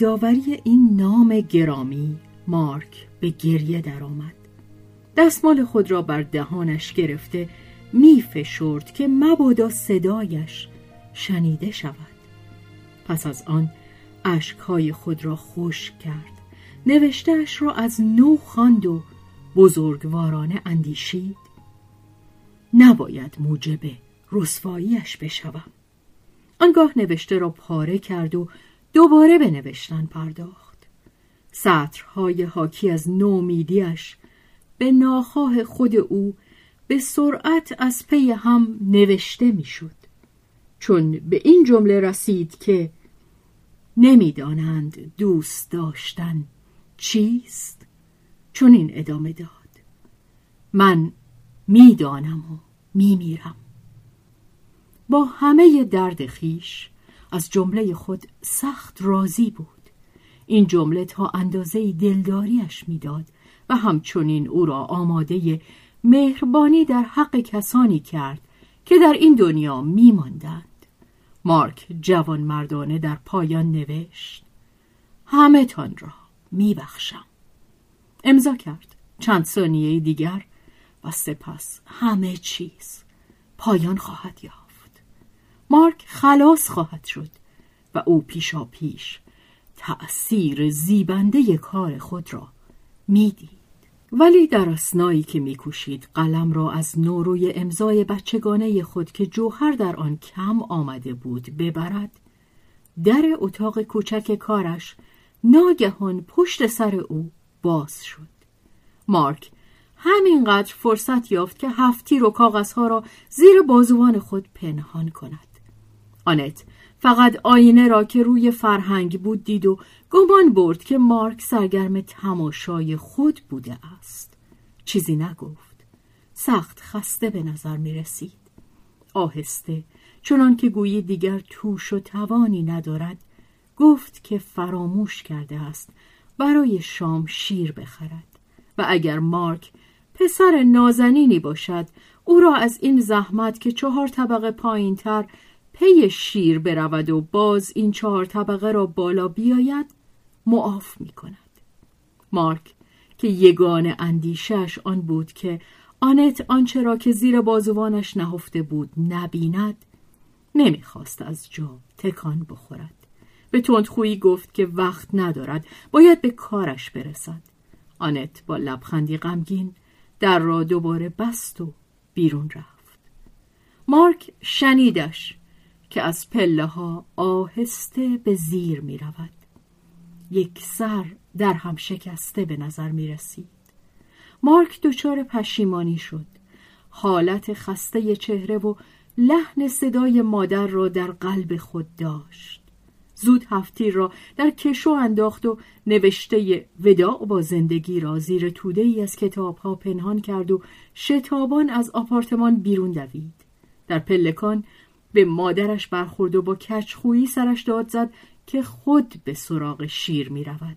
یادآوری این نام گرامی مارک به گریه درآمد. دستمال خود را بر دهانش گرفته می فشرد که مبادا صدایش شنیده شود. پس از آن اشکهای خود را خوش کرد. نوشتهش را از نو خواند و بزرگوارانه اندیشید. نباید موجب رسواییش بشوم. آنگاه نوشته را پاره کرد و دوباره به نوشتن پرداخت. سطرهای حاکی از نومیدیش به ناخواه خود او به سرعت از پی هم نوشته می‌شد. چون به این جمله رسید که نمی‌دانند دوست داشتن چیست. چون این ادامه داد. من می‌دانم و میمیرم. با همه درد خیش از جمله خود سخت راضی بود. این جمله تا اندازه دلداریش می‌داد و همچنین او را آماده مهربانی در حق کسانی کرد که در این دنیا میماندند. مارک جوان مردانه در پایان نوشت همه تان را میبخشم. امضا کرد. چند ثانیه دیگر و سپس همه چیز پایان خواهد یافت. مارک خلاص خواهد شد و او پیشا پیش تأثیر زیبنده کار خود را می‌دید. ولی در اسنایی که میکوشید قلم را از نوروی امضای بچگانه خود که جوهر در آن کم آمده بود ببرد. در اتاق کوچک کارش ناگهان پشت سر او باز شد. مارک همینقدر فرصت یافت که هفتی رو کاغذها را زیر بازوان خود پنهان کند. آنت. فقط آینه را که روی فرهنگ بود دید و گمان برد که مارک سرگرم تماشای خود بوده است. چیزی نگفت. سخت خسته به نظر می رسید. آهسته چنان که گویی دیگر توش و توانی ندارد گفت که فراموش کرده است برای شام شیر بخرد. و اگر مارک پسر نازنینی باشد او را از این زحمت که چهار طبقه پایین تر پی شیر برود و باز این چهار طبقه را بالا بیاید معاف می کند. مارک که یگان اندیشش آن بود که آنت آنچه را که زیر بازوانش نهفته بود نبیند نمی‌خواست از جا تکان بخورد. به تندخویی گفت که وقت ندارد باید به کارش برسد. آنت با لبخندی غمگین در را دوباره بست و بیرون رفت. مارک شنیدش. که از پله ها آهسته به زیر می رود. یک سر در هم شکسته به نظر می رسید. مارک دچار پشیمانی شد. حالت خسته چهره و لحن صدای مادر را در قلب خود داشت زود هفتی را در کشو انداخت و نوشته وداع با زندگی را زیر توده ای از کتاب ها پنهان کرد و شتابان از آپارتمان بیرون دوید در پلکان به مادرش برخورد و با کچخویی سرش داد زد که خود به سراغ شیر می رود.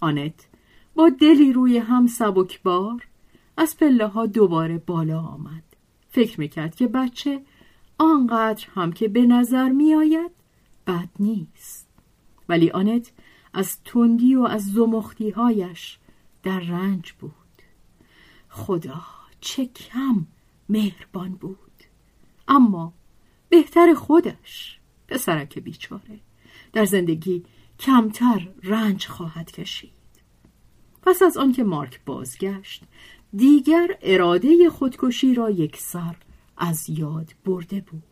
آنت با دلی روی هم سبکبار از پله ها دوباره بالا آمد. فکر می‌کرد که بچه آنقدر هم که به نظر می آید بد نیست. ولی آنت از تندی و از هایش در رنج بود. خدا چه کم مهربان بود. اما بهتر خودش پسرک بیچاره. در زندگی کمتر رنج خواهد کشید. پس از آنکه مارک بازگشت دیگر اراده خودکشی را یک سر از یاد برده بود.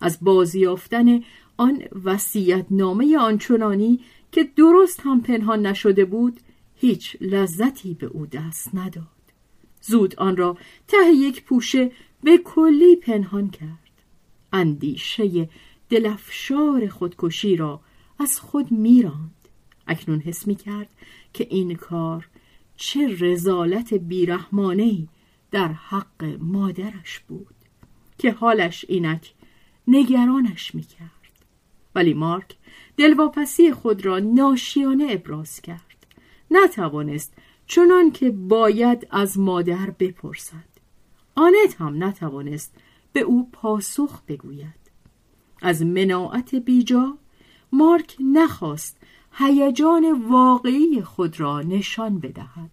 از بازیافتن آن وسیعت نامه آنچنانی که درست هم پنهان نشده بود هیچ لذتی به او دست نداد. زود آن را ته یک پوشه به کلی پنهان کرد. اندیشه دلفشار خودکشی را از خود میراند. اکنون حس می کرد که این کار چه رزالت بیرحمانهی در حق مادرش بود که حالش اینک نگرانش می کرد ولی مارک دلواپسی خود را ناشیانه ابراز کرد. نتوانست چنان که باید از مادر بپرسد. آنت هم نتوانست به او پاسخ بگوید. از مناعت بیجا مارک نخواست هیجان واقعی خود را نشان بدهد.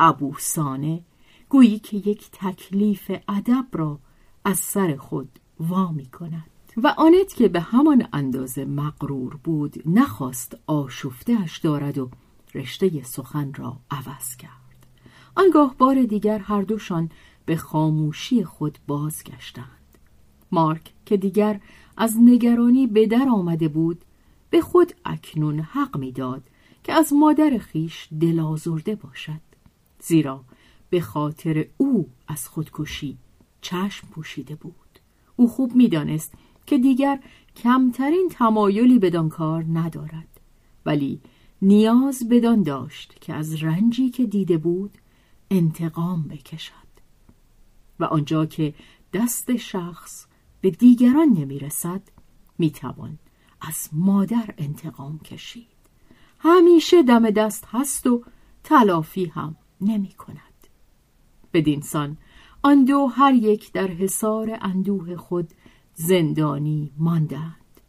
ابوسانه گویی که یک تکلیف ادب را از سر خود وا می کند. و آنت که به همان اندازه مقرور بود نخواست آشفتهش دارد و رشته سخن را عوض کرد. آنگاه بار دیگر هر دوشان به خاموشی خود بازگشتند. مارک که دیگر از نگرانی به در آمده بود به خود اکنون حق می‌داد که از مادر خیش دلازرده باشد. زیرا به خاطر او از خودکشی چشم پوشیده بود. او خوب می‌دانست که دیگر کمترین تمایلی بدان کار ندارد ولی نیاز بدان داشت که از رنجی که دیده بود انتقام بکشد. و آنجا که دست شخص به دیگران نمی‌رسد می‌توان از مادر انتقام کشید همیشه دم دست هست و تلافی هم نمی کند بدینسان آن دو هر یک در حصار اندوه خود زندانی ماندند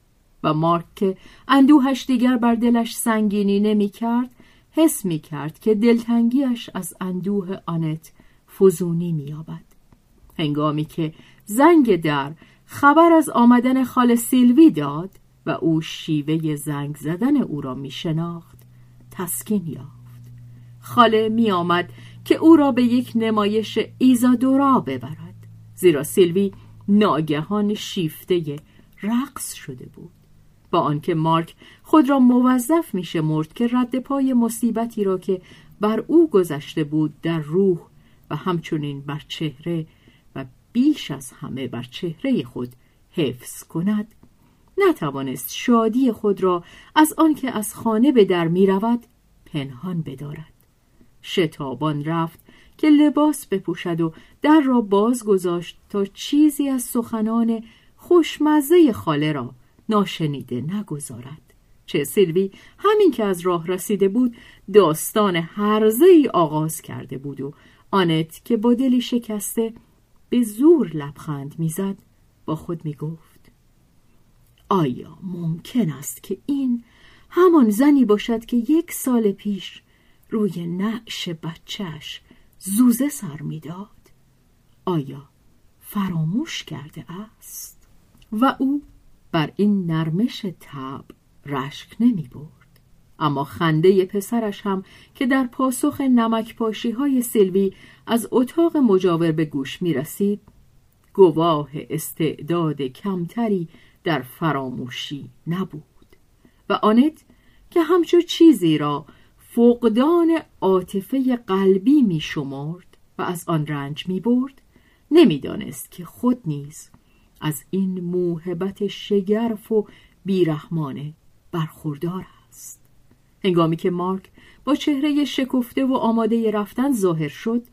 و مارک که اندوهش دیگر بر دلش سنگینی نمی کرد حس می کرد که دلتنگیش از اندوه آنت فزونی می آبد. هنگامی که زنگ در خبر از آمدن خال سیلوی داد و او شیوه زنگ زدن او را می شناخت تسکین یافت. خاله می آمد که او را به یک نمایش ایزادورا ببرد زیرا سیلوی ناگهان شیفته رقص شده بود. با آنکه مارک خود را موظف می شمرد که رد پای مصیبتی را که بر او گذشته بود در روح و همچنین بر چهره بیش از همه بر چهره خود حفظ کند. نتوانست شادی خود را از آنکه از خانه به در می رود پنهان بدارد. شتابان رفت که لباس بپوشد و در را باز گذاشت تا چیزی از سخنان خوشمزه خاله را ناشنیده نگذارد. چه سیلوی همین که از راه رسیده بود داستان هرزه ای آغاز کرده بود و آنت که با دلی شکسته به زور لبخند می‌زد با خود می‌گفت آیا ممکن است که این همان زنی باشد که یک سال پیش روی نعش بچهش زوزه سر می‌داد؟ آیا فراموش کرده است؟ و او بر این نرمش تب رشک نمی برد اما خنده پسرش هم که در پاسخ نمک پاشی های سلوی از اتاق مجاور به گوش می رسید گواه استعداد کمتری در فراموشی نبود و آنت که همچو چیزی را فقدان عاطفه قلبی می شمرد و از آن رنج می برد نمی‌دانست که خود نیز از این موهبت شگرف و بیرحمانه برخوردار هنگامی که مارک با چهره شکفته و آماده رفتن ظاهر شد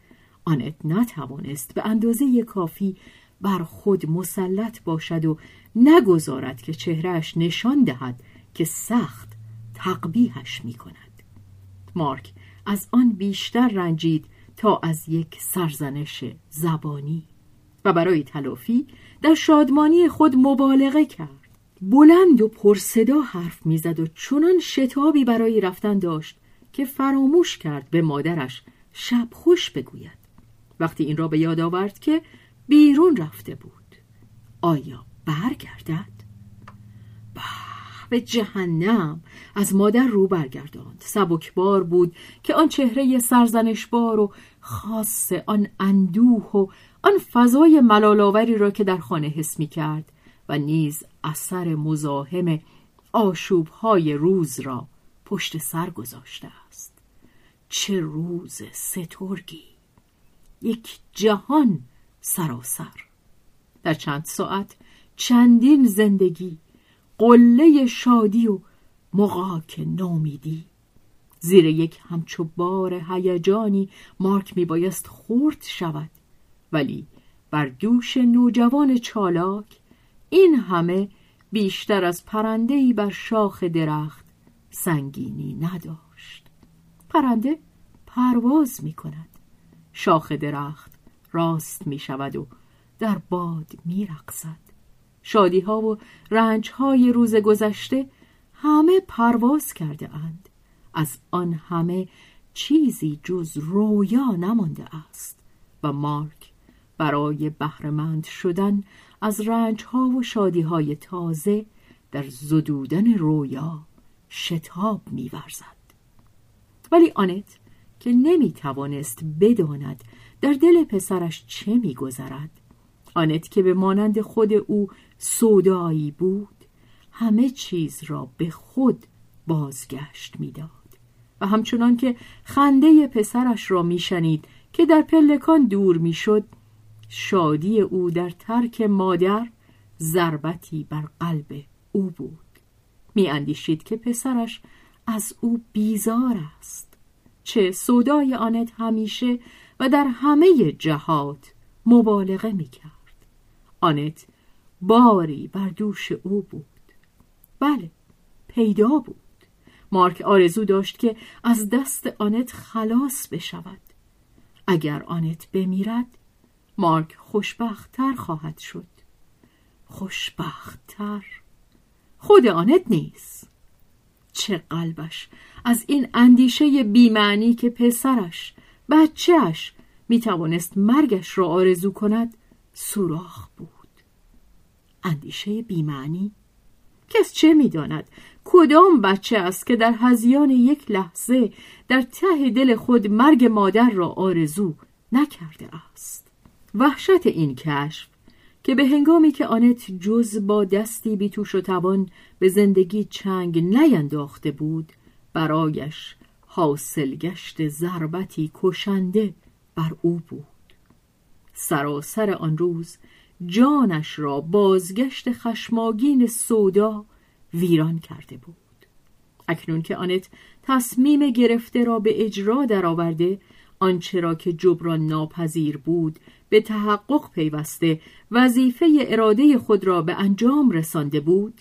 آنت نتوانست به اندازه کافی بر خود مسلط باشد و نگذارد که چهرهش نشان دهد که سخت تقبیهش می کند. مارک از آن بیشتر رنجید تا از یک سرزنش زبانی و برای تلافی در شادمانی خود مبالغه کرد بلند و پرصدا حرف می‌زد و چنان شتابی برای رفتن داشت که فراموش کرد به مادرش شب خوش بگوید. وقتی این را به یاد آورد که بیرون رفته بود. آیا برگردد؟ به جهنم. از مادر رو برگرداند. سبکبار بود که آن چهره سرزنشبار و خاص آن اندوه و آن فضای ملالاوری را که در خانه حس می کرد و نیز اثر مزاحم آشوبهای روز را پشت سر گذاشته است. چه روز سترگی! یک جهان سراسر. در چند ساعت چندین زندگی قله شادی و مقاک نومیدی. زیر یک همچو بار هیجانی مارک میبایست خورد شود ولی بر دوش نوجوان چالاک این همه بیشتر از پرندهی بر شاخ درخت سنگینی نداشت. پرنده پرواز می کند شاخ درخت راست می شود و در باد می رقصد شادی ها و رنج های روز گذشته همه پرواز کرده اند. از آن همه چیزی جز رویا نمانده است و مارک برای بهرهمند شدن از رنج ها و شادی های تازه در زدودن رویا شتاب میورزد. ولی آنت که نمی توانست بداند در دل پسرش چه میگذرد آنت که به مانند خود او سودایی بود همه چیز را به خود بازگشت می‌داد و همچنان که خنده پسرش را میشنید که در پلکان دور می‌شد شادی او در ترک مادر ضربتی بر قلب او بود. میاندیشید که پسرش از او بیزار است. چه سودای آنت همیشه و در همه جهات مبالغه می‌کرد آنت باری بر دوش او بود. بله پیدا بود. مارک آرزو داشت که از دست آنت خلاص بشود. اگر آنت بمیرد مارک خوشبختتر خواهد شد. خوشبختتر. خود آنت نیست. چه قلبش. از این اندیشه بیمعنی که پسرش بچهش می توانست مرگش را آرزو کند سوراخ بود. اندیشه بیمعنی. کس چه می‌داند؟ کدام بچه است که در هزیان یک لحظه در ته دل خود مرگ مادر را آرزو نکرده است؟ وحشت این کشف که به هنگامی که آنت جز با دستی بیتوش و توان به زندگی چنگ نینداخته بود برایش حاصل گشت ضربتی کشنده بر او بود. سراسر آن روز جانش را بازگشت خشماگین سودا ویران کرده بود. اکنون که آنت تصمیم گرفته را به اجرا درآورده آنچه را که جبران ناپذیر بود به تحقق پیوسته وظیفه اراده خود را به انجام رسانده بود.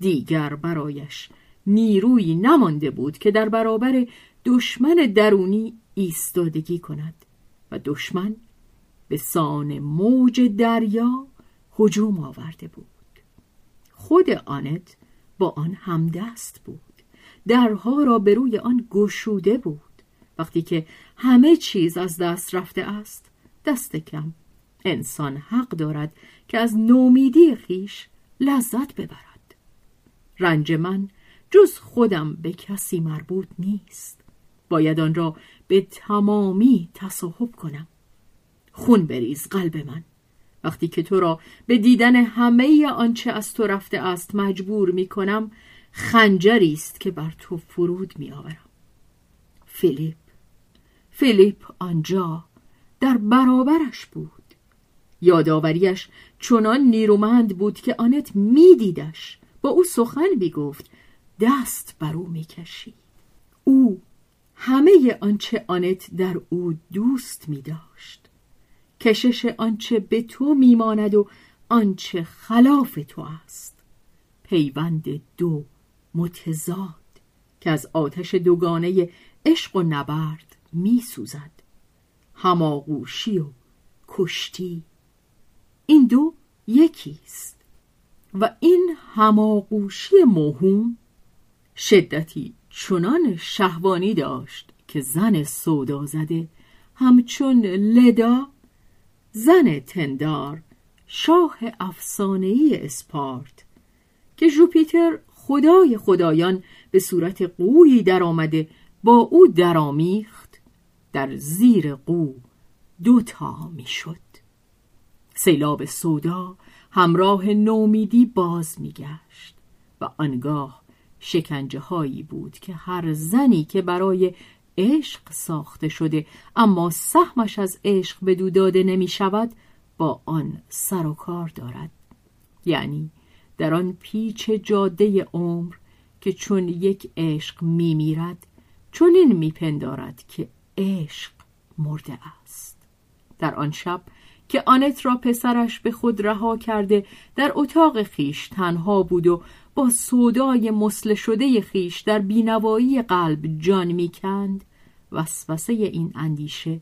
دیگر برایش نیرویی نمانده بود که در برابر دشمن درونی ایستادگی کند و دشمن به سان موج دریا هجوم آورده بود. خود آنت با آن همدست بود. درها را به روی آن گشوده بود. وقتی که همه چیز از دست رفته است. دست کم. انسان حق دارد که از نومیدی خیش لذت ببرد. رنج من جز خودم به کسی مربوط نیست. باید آن را به تمامی تصاحب کنم. خون بریز قلب من. وقتی که تو را به دیدن همه آنچه از تو رفته است مجبور می کنم خنجری است که بر تو فرود می آورم. فیلیپ فیلیپ آنجا در برابرش بود. یادآوریش چنان نیرومند بود که آنت میدیدش. با او سخن می‌گفت دست بر او می‌کشید او همه آنچه آنت در او دوست می داشت کشش آنچه به تو میماند و آنچه خلاف تو است. پیوند دو متضاد که از آتش دوگانه عشق و نبرد می سوزد هماغوشی و کشتی. این دو یکیست و این هماغوشی موهوم شدتی چنان شهوانی داشت که زن سودا زده همچون لدا زن تندار شاه افسانه‌ای اسپارت که جوپیتر خدای خدایان به صورت قویی در آمده با او درآمیخت در زیر قو دوتا می‌شد. سیلاب سودا همراه نومیدی باز میگشت و آنگاه شکنجه هایی بود که هر زنی که برای عشق ساخته شده اما سهمش از عشق به دو داده نمی شود با آن سر و کار دارد. یعنی در آن پیچ جاده عمر که چون یک عشق می میرد چون این می پندارد که عشق مرده است. در آن شب که آنت را پسرش به خود رها کرده در اتاق خیش تنها بود و با سودای مسل شده خیش در بینوایی قلب جان می‌کند. وسوسه این اندیشه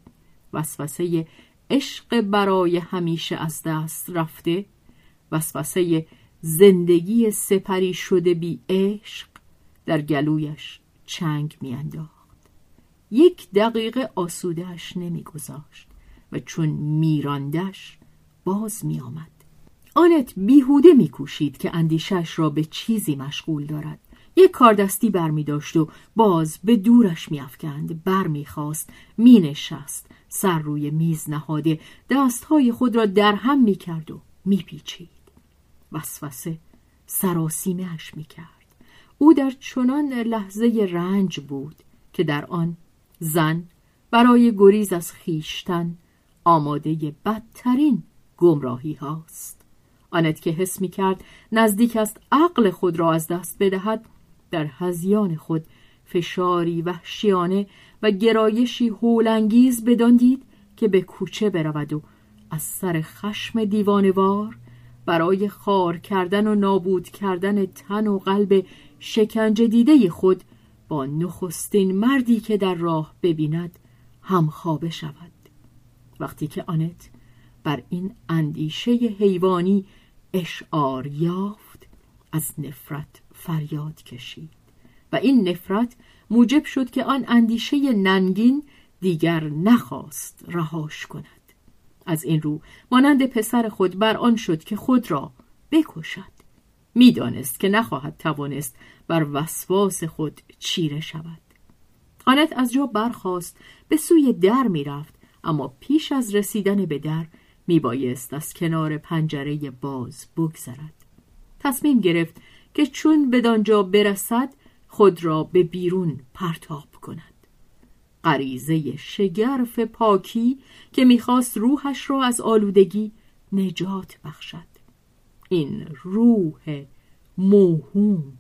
وسوسه عشق برای همیشه از دست رفته وسوسه زندگی سپری شده بی عشق در گلویش چنگ میانداخت. یک دقیقه آسودهش نمیگذاشت و چون میراندش باز میآمد. آنت بیهوده میکوشید که اندیشش را به چیزی مشغول دارد. یک کاردستی بر می داشت و باز به دورش میافکند بر می‌خواست مینشست سر روی میز نهاده دستهای خود را در هم می‌کرد و میپیچید. وسوسه سراسیمه اش می‌کرد. او در چنان لحظه رنج بود که در آن زن برای گریز از خیشتن آماده بدترین گمراهی هاست. آنت که حس می کرد نزدیک است عقل خود را از دست بدهد در هزیان خود فشاری وحشیانه و گرایشی هولانگیز بدان دید که به کوچه برود و از سر خشم دیوانوار برای خار کردن و نابود کردن تن و قلب شکنجه دیده خود نخستین مردی که در راه ببیند همخوابه شود. وقتی که آنت بر این اندیشه حیوانی اشعار یافت از نفرت فریاد کشید. و این نفرت موجب شد که آن اندیشه ننگین دیگر نخواست رهاش کند. از این رو مانند پسر خود بر آن شد که خود را بکشد. می‌دانست که نخواهد توانست بر وسواس خود چیره شود. آنت از جا برخاست به سوی در می‌رفت اما پیش از رسیدن به در میبایست از کنار پنجره باز بگذرد. تصمیم گرفت که چون بدانجا برسد خود را به بیرون پرتاب کند. غریزه شگرف پاکی که می‌خواست روحش را از آلودگی نجات بخشد. این روح موهوم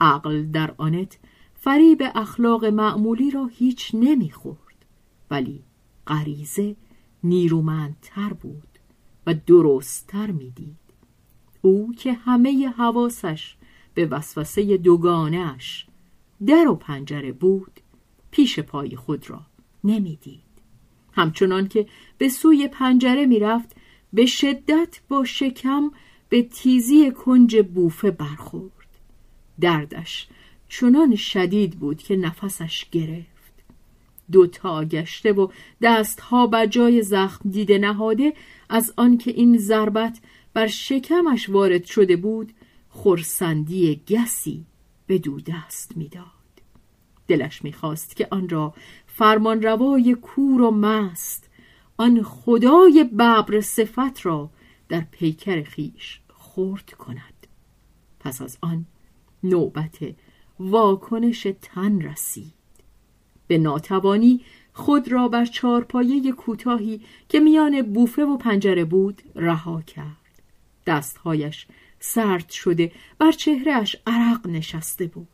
عقل در آنت فریب اخلاق معمولی را هیچ نمی‌خورد ولی غریزه نیرومندتر بود و درستتر می‌دید. او که همه حواسش به وسوسه دوگانش در و پنجره بود پیش پای خود را نمی‌دید. همچنان که به سوی پنجره می‌رفت به شدت با شکم به تیزی کنج بوفه برخورد. دردش چنان شدید بود که نفسش گرفت. دوتا گشته و دستها بر جای زخم دیده نهاده از آنکه این ضربت بر شکمش وارد شده بود خورسندی گسی به دو دست می‌داد. دلش می‌خواست که آن را فرمانروای کور و مست آن خدای ببر صفت را در پیکر خیش خورد کند. پس از آن نوبت واکنش تن رسید. به ناتوانی خود را بر چارپایه کوتاهی که میان بوفه و پنجره بود رها کرد. دستهایش سرد شده بر چهرهش عرق نشسته بود.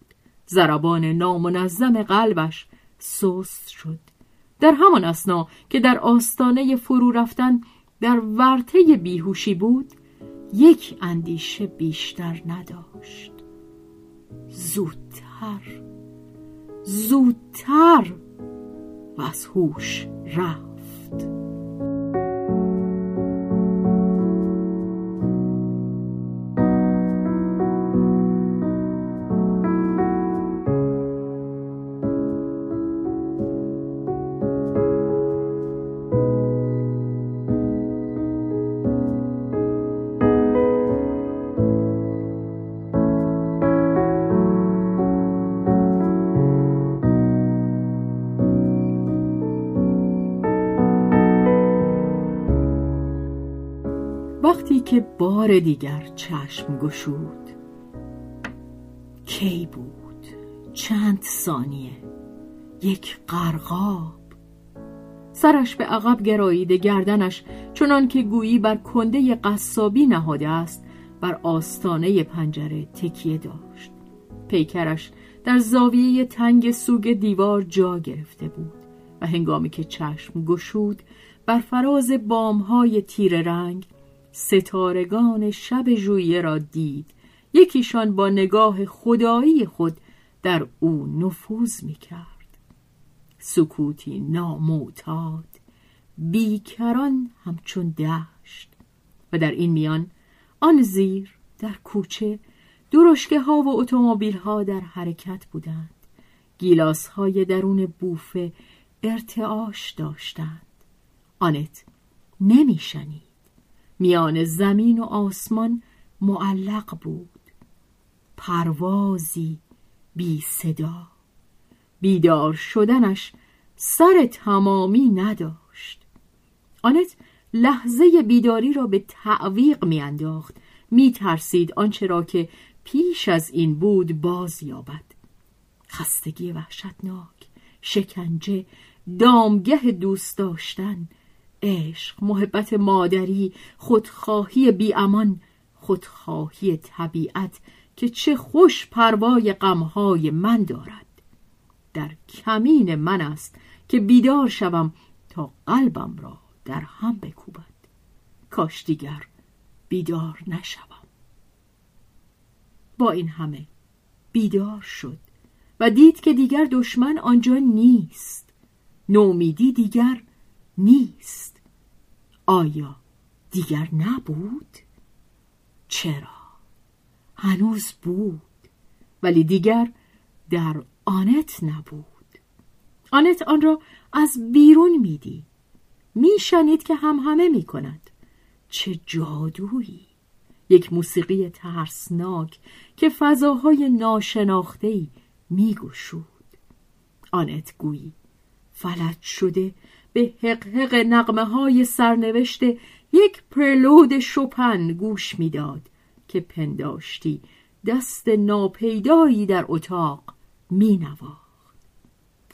زربان نامنظم قلبش سست شد. در همان اسنا که در آستانه فرو رفتن در ورطه بیهوشی بود یک اندیشه بیشتر نداشت. زودتر زودتر و از هوش رفت. بار دیگر چشم گشود. کی بود؟ چند ثانیه. یک قرقاب سرش به عقب گراییده گردنش چنان که گویی بر کنده قصابی نهاده است بر آستانه پنجره تکیه داشت. پیکرش در زاویه تنگ سوگ دیوار جا گرفته بود و هنگامی که چشم گشود بر فراز بامهای تیر رنگ ستارگان شب ژوئیه را دید. یکیشان با نگاه خدایی خود در او نفوذ می کرد سکوتی ناموتاد بیکران همچون دشت. و در این میان آن زیر در کوچه درشکه ها و اتومبیل ها در حرکت بودند. گیلاس های درون بوفه ارتعاش داشتند. آنت نمیشنید. میان زمین و آسمان معلق بود. پروازی بی صدا. بیدار شدنش سر تمامی نداشت. آنت لحظه بیداری را به تعویق میانداخت. میترسید آنچه را که پیش از این بود باز یابد. خستگی وحشتناک شکنجه دامگه دوست داشتن عشق محبت مادری خودخواهی بیامان خودخواهی طبیعت که چه خوش پروای غمهای من دارد. در کمین من است که بیدار شوم تا قلبم را در هم بکوبد. کاش دیگر بیدار نشوم. با این همه بیدار شد و دید که دیگر دشمن آنجا نیست. نومیدی دیگر نیست. آیا دیگر نبود؟ چرا؟ هنوز بود ولی دیگر در آنت نبود. آنت آن را از بیرون می‌دید میشنید که هم همه می کند چه جادویی! یک موسیقی ترسناک که فضاهای ناشناختهی میگشود. آنت گویی فلج شده به حقحق نقمه های سرنوشت یک پرلود شپن گوش می‌داد که پنداشتی دست ناپیدایی در اتاق می نواخت.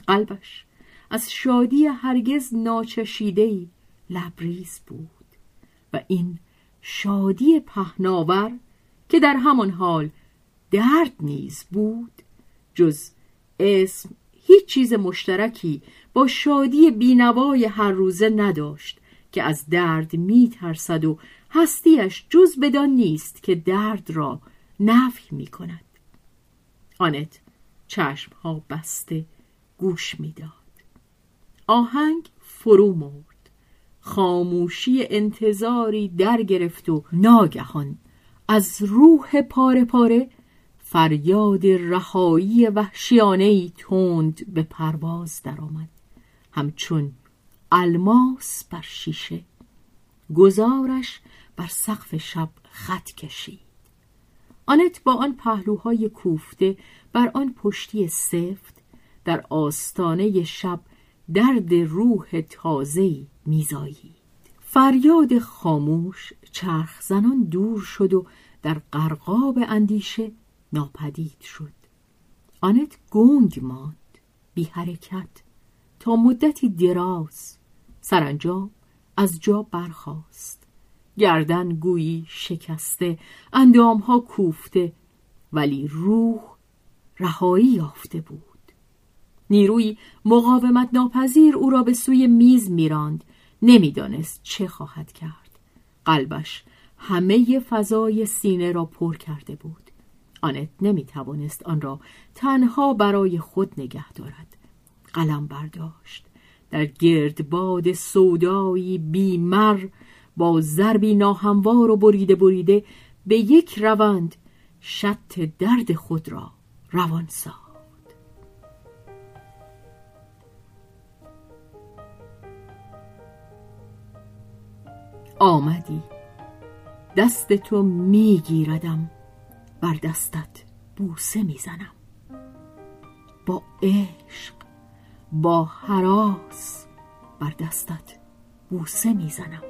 قلبش از شادی هرگز ناچشیدهی لبریز بود و این شادی پهناور که در همان حال درد نیز بود جز اسم هیچ چیز مشترکی با شادی بینوای هر روزه نداشت که از درد می ترسد و هستیش جز بدان نیست که درد را نفی می کند آنت چشم ها بسته گوش می‌داد. آهنگ فرو مرد. خاموشی انتظاری در گرفت و ناگهان از روح پاره پاره فریاد رهایی وحشیانه تند به پرواز درآمد. همچون الماس بر شیشه گزارش بر سقف شب خط کشید آنت با آن پهلوهای کوفته بر آن پشتی سفت در آستانه شب درد روح تازه‌ای میزایید. فریاد خاموش چرخ زنان دور شد و در قرقاب اندیشه ناپدید شد. آنت گنگ ماند بی حرکت تا مدتی دراز. سرانجام از جا برخاست. گردن گویی شکسته اندامها کوفته ولی روح رهایی یافته بود. نیروی مقاومت ناپذیر او را به سوی میز میراند. نمی‌دانست چه خواهد کرد. قلبش همه فضای سینه را پر کرده بود. آنت نمی توانست آن را تنها برای خود نگه دارد. قلم برداشت. در گردباد سودایی بیمر با ضربی ناهموار و بریده بریده به یک روند شط درد خود را روان ساخت. آمدی. دست تو میگیردم. بر دستت بوسه می‌زنم. با عشق. با حراس بر دستت بوسه می‌زنم.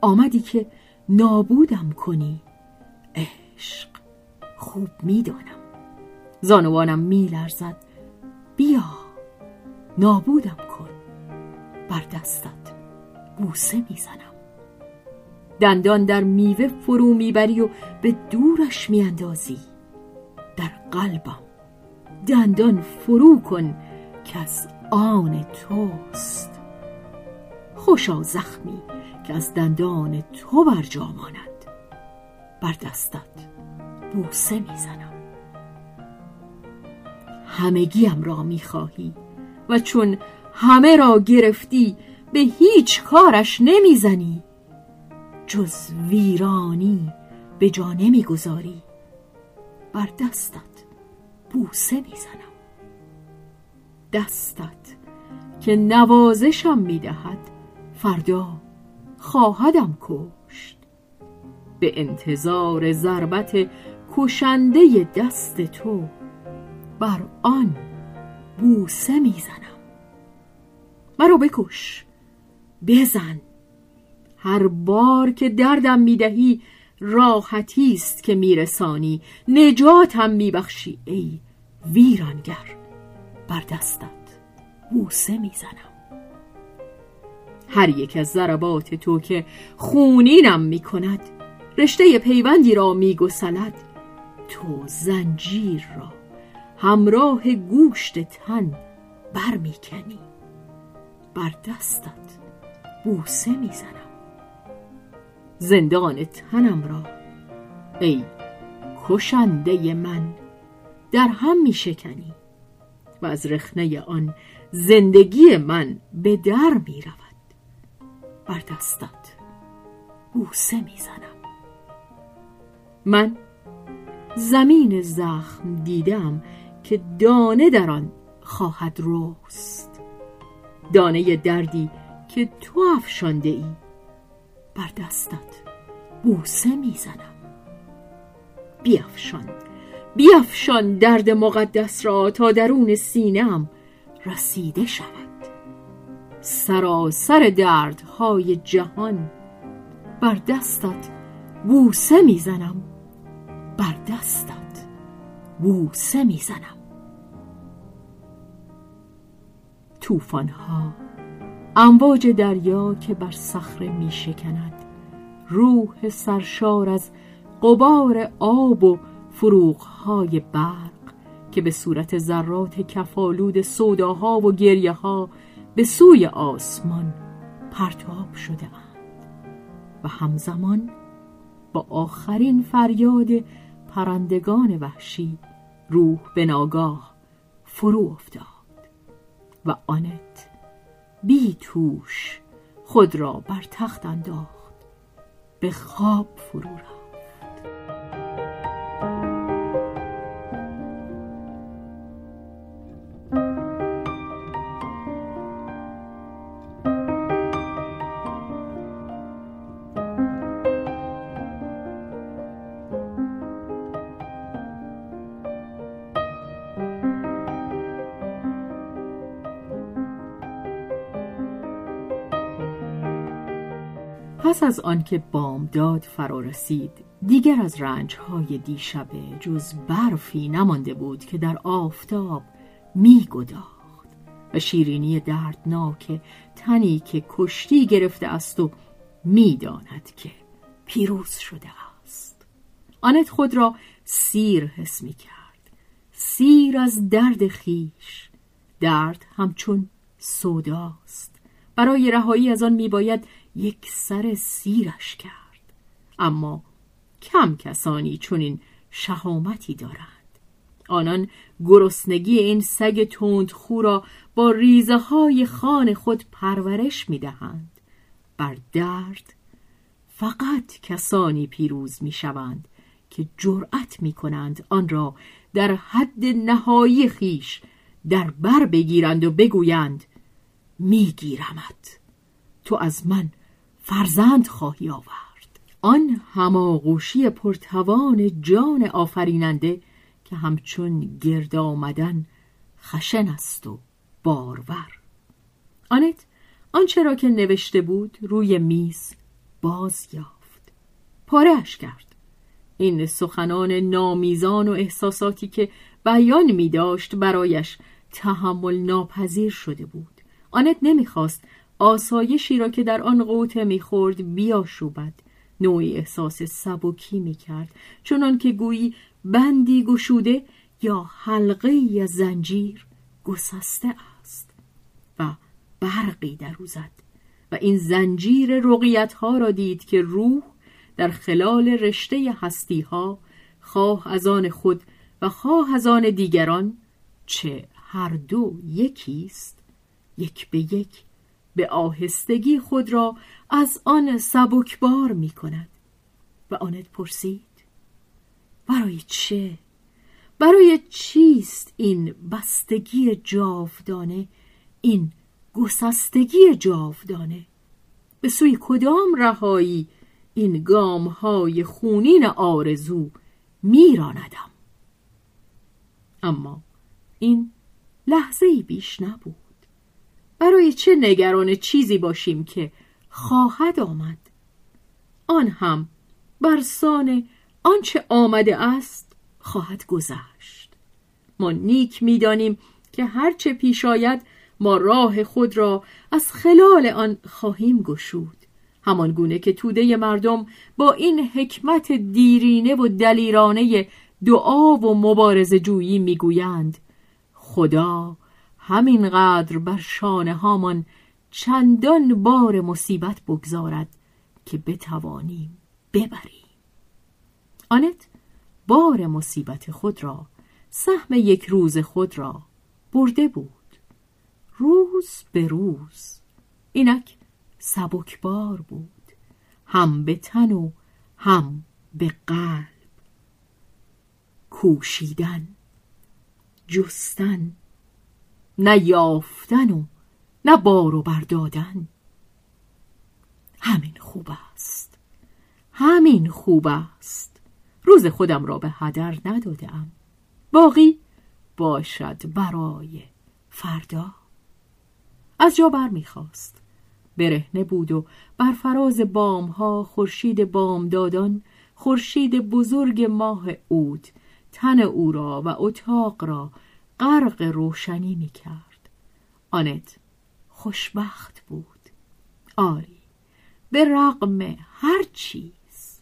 آمدی که نابودم کنی. عشق خوب می‌دانم. زانوانم میلرزد. بیا نابودم کن. بر دستت بوسه می‌زنم. دندان در میوه فرو می‌بری و به دورش میاندازی. در قلبم دندان فرو کن. از آن توست. خوشا زخمی که از دندان تو بر جا ماند بر دستت بوسه می‌زنم. همگیم را می‌خواهی و چون همه را گرفتی به هیچ کارش نمی‌زنی. جز ویرانی به جا نمی‌گذاری. بر دستت بوسه می‌زنم. دستت که نوازشم می‌دهد فردا خواهدم کشت. به انتظار ضربت کشنده دست تو بر آن بوسه می‌زنم. مرا بکش بزن. هر بار که دردم می‌دهی راحتی است که میرسانی. نجاتم میبخشی ای ویرانگر. بر دستت. بوسه می‌زنم. هر یک از ضربات تو که خونینم می‌کند رشته پیوندی را میگسلد. تو زنجیر را همراه گوشت تن برمیکنی. بر دستت بوسه می‌زنم. زندان تنم را ای کشنده من در هم می شکنی و از رخنه آن زندگی من به در می رود. بر دستت بوسه می زنم. من زمین زخم دیدم که دانه در آن خواهد رست. دانه دردی که تو افشانده ای بر دستت بوسه می‌زنم بیافشان. بیافشان درد مقدس را تا درون سینم رسیده شود. سراسر دردهای جهان بر دستت بوسه می‌زنم. بر دستت بوسه می‌زنم. توفانها امواج دریا که بر صخره می شکند روح سرشار از قبار آب و فروغهای برق که به صورت ذرات کفالود سوداها و گریه ها به سوی آسمان پرتاب شده اند و همزمان با آخرین فریاد پرندگان وحشی روح به ناگاه فرو افتاد و آنت بی توش خود را بر تخت انداخت به خواب فرو رفت. پس از آنکه بامداد فرا رسید دیگر از رنجهای دیشبه جز برفی نمانده بود که در آفتاب می گداخت و شیرینی دردناک تنی که کشتی گرفته است و می‌داند که پیروز شده است. آنت خود را سیر حس می کرد سیر از درد خیش. درد همچون سوداست برای رهایی از آن میباید یک سر سیرش کرد. اما کم کسانی چنین شهامتی دارند. آنان گرسنگی این سگ تندخو را با ریزه های خان خود پرورش می‌دهند. بر درد فقط کسانی پیروز می‌شوند که جرأت می کنند آن را در حد نهایی خیش در بر بگیرند و بگویند میگیرمت. تو از من فرزند خواهی آورد. آن هماغوشی پرتوان جان آفریننده که همچون گرد آمدن خشن است و بارور. آنت آنچه را که نوشته بود روی میز باز یافت. پارهش کرد. این سخنان نامیزان و احساساتی که بیان می داشت برایش تحمل ناپذیر شده بود. آنت نمی‌خواست آسایشی را که در آن قوطه می‌خورد بیاشوبد. نوعی احساس سبکی می‌کرد. چنان که گویی بندی گشوده یا حلقه یا زنجیر گسسته است و برقی در زد و این زنجیر رقیت ها را دید که روح در خلال رشته هستی ها خواه از آن خود و خواه از آن دیگران چه هر دو یکیست یک به یک به آهستگی خود را از آن سبکبار می کند. و آنت پرسید برای چه؟ برای چیست این بستگی جاودانه این گسستگی جاودانه؟ به سوی کدام رهایی این گام های خونین آرزو میراندم اما این لحظه بیش نبود. برای چه نگران چیزی باشیم که خواهد آمد؟ آن هم برسان آنچه آمده است خواهد گذشت. ما نیک می‌دانیم که هرچه پیش آید ما راه خود را از خلال آن خواهیم گشود. همان گونه که توده مردم با این حکمت دیرینه و دلیرانه دعا و مبارز جویی می‌گویند خدا همینقدر بر شانه هامان چندان بار مصیبت بگذارد که بتوانیم ببریم. آنت بار مصیبت خود را سهم یک روز خود را برده بود. روز به روز اینک سبکبار بود هم به تن و هم به قلب. کوشیدن جستن نه یافتن و نه بار بردادن. همین خوب است. همین خوب است. روز خودم را به هدر ندادم باقی باشد برای فردا. از جا بر می‌خواست برهنه بود و بر فراز بام ها خورشید بامدادان خورشید بزرگ ماه اود تن او را و اتاق را غرق روشنی می کرد آنت خوشبخت بود. آری به رغم هر چیز.